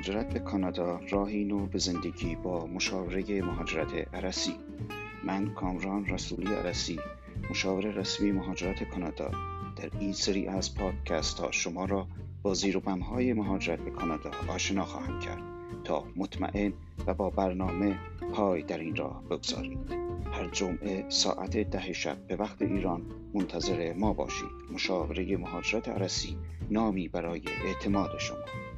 مهاجرت به کانادا راهی نو به زندگی با مشاوره مهاجرت عرسی. من کامران رسولی عرسی مشاور رسمی مهاجرت کانادا. در این سری از پادکست ها شما را با زیر و های مهاجرت به کانادا آشنا خواهم کرد تا مطمئن و با برنامه پای در این راه بگذارید. هر جمعه ساعت ده شب به وقت ایران منتظر ما باشید. مشاوره مهاجرت عرسی نامی برای اعتماد شما.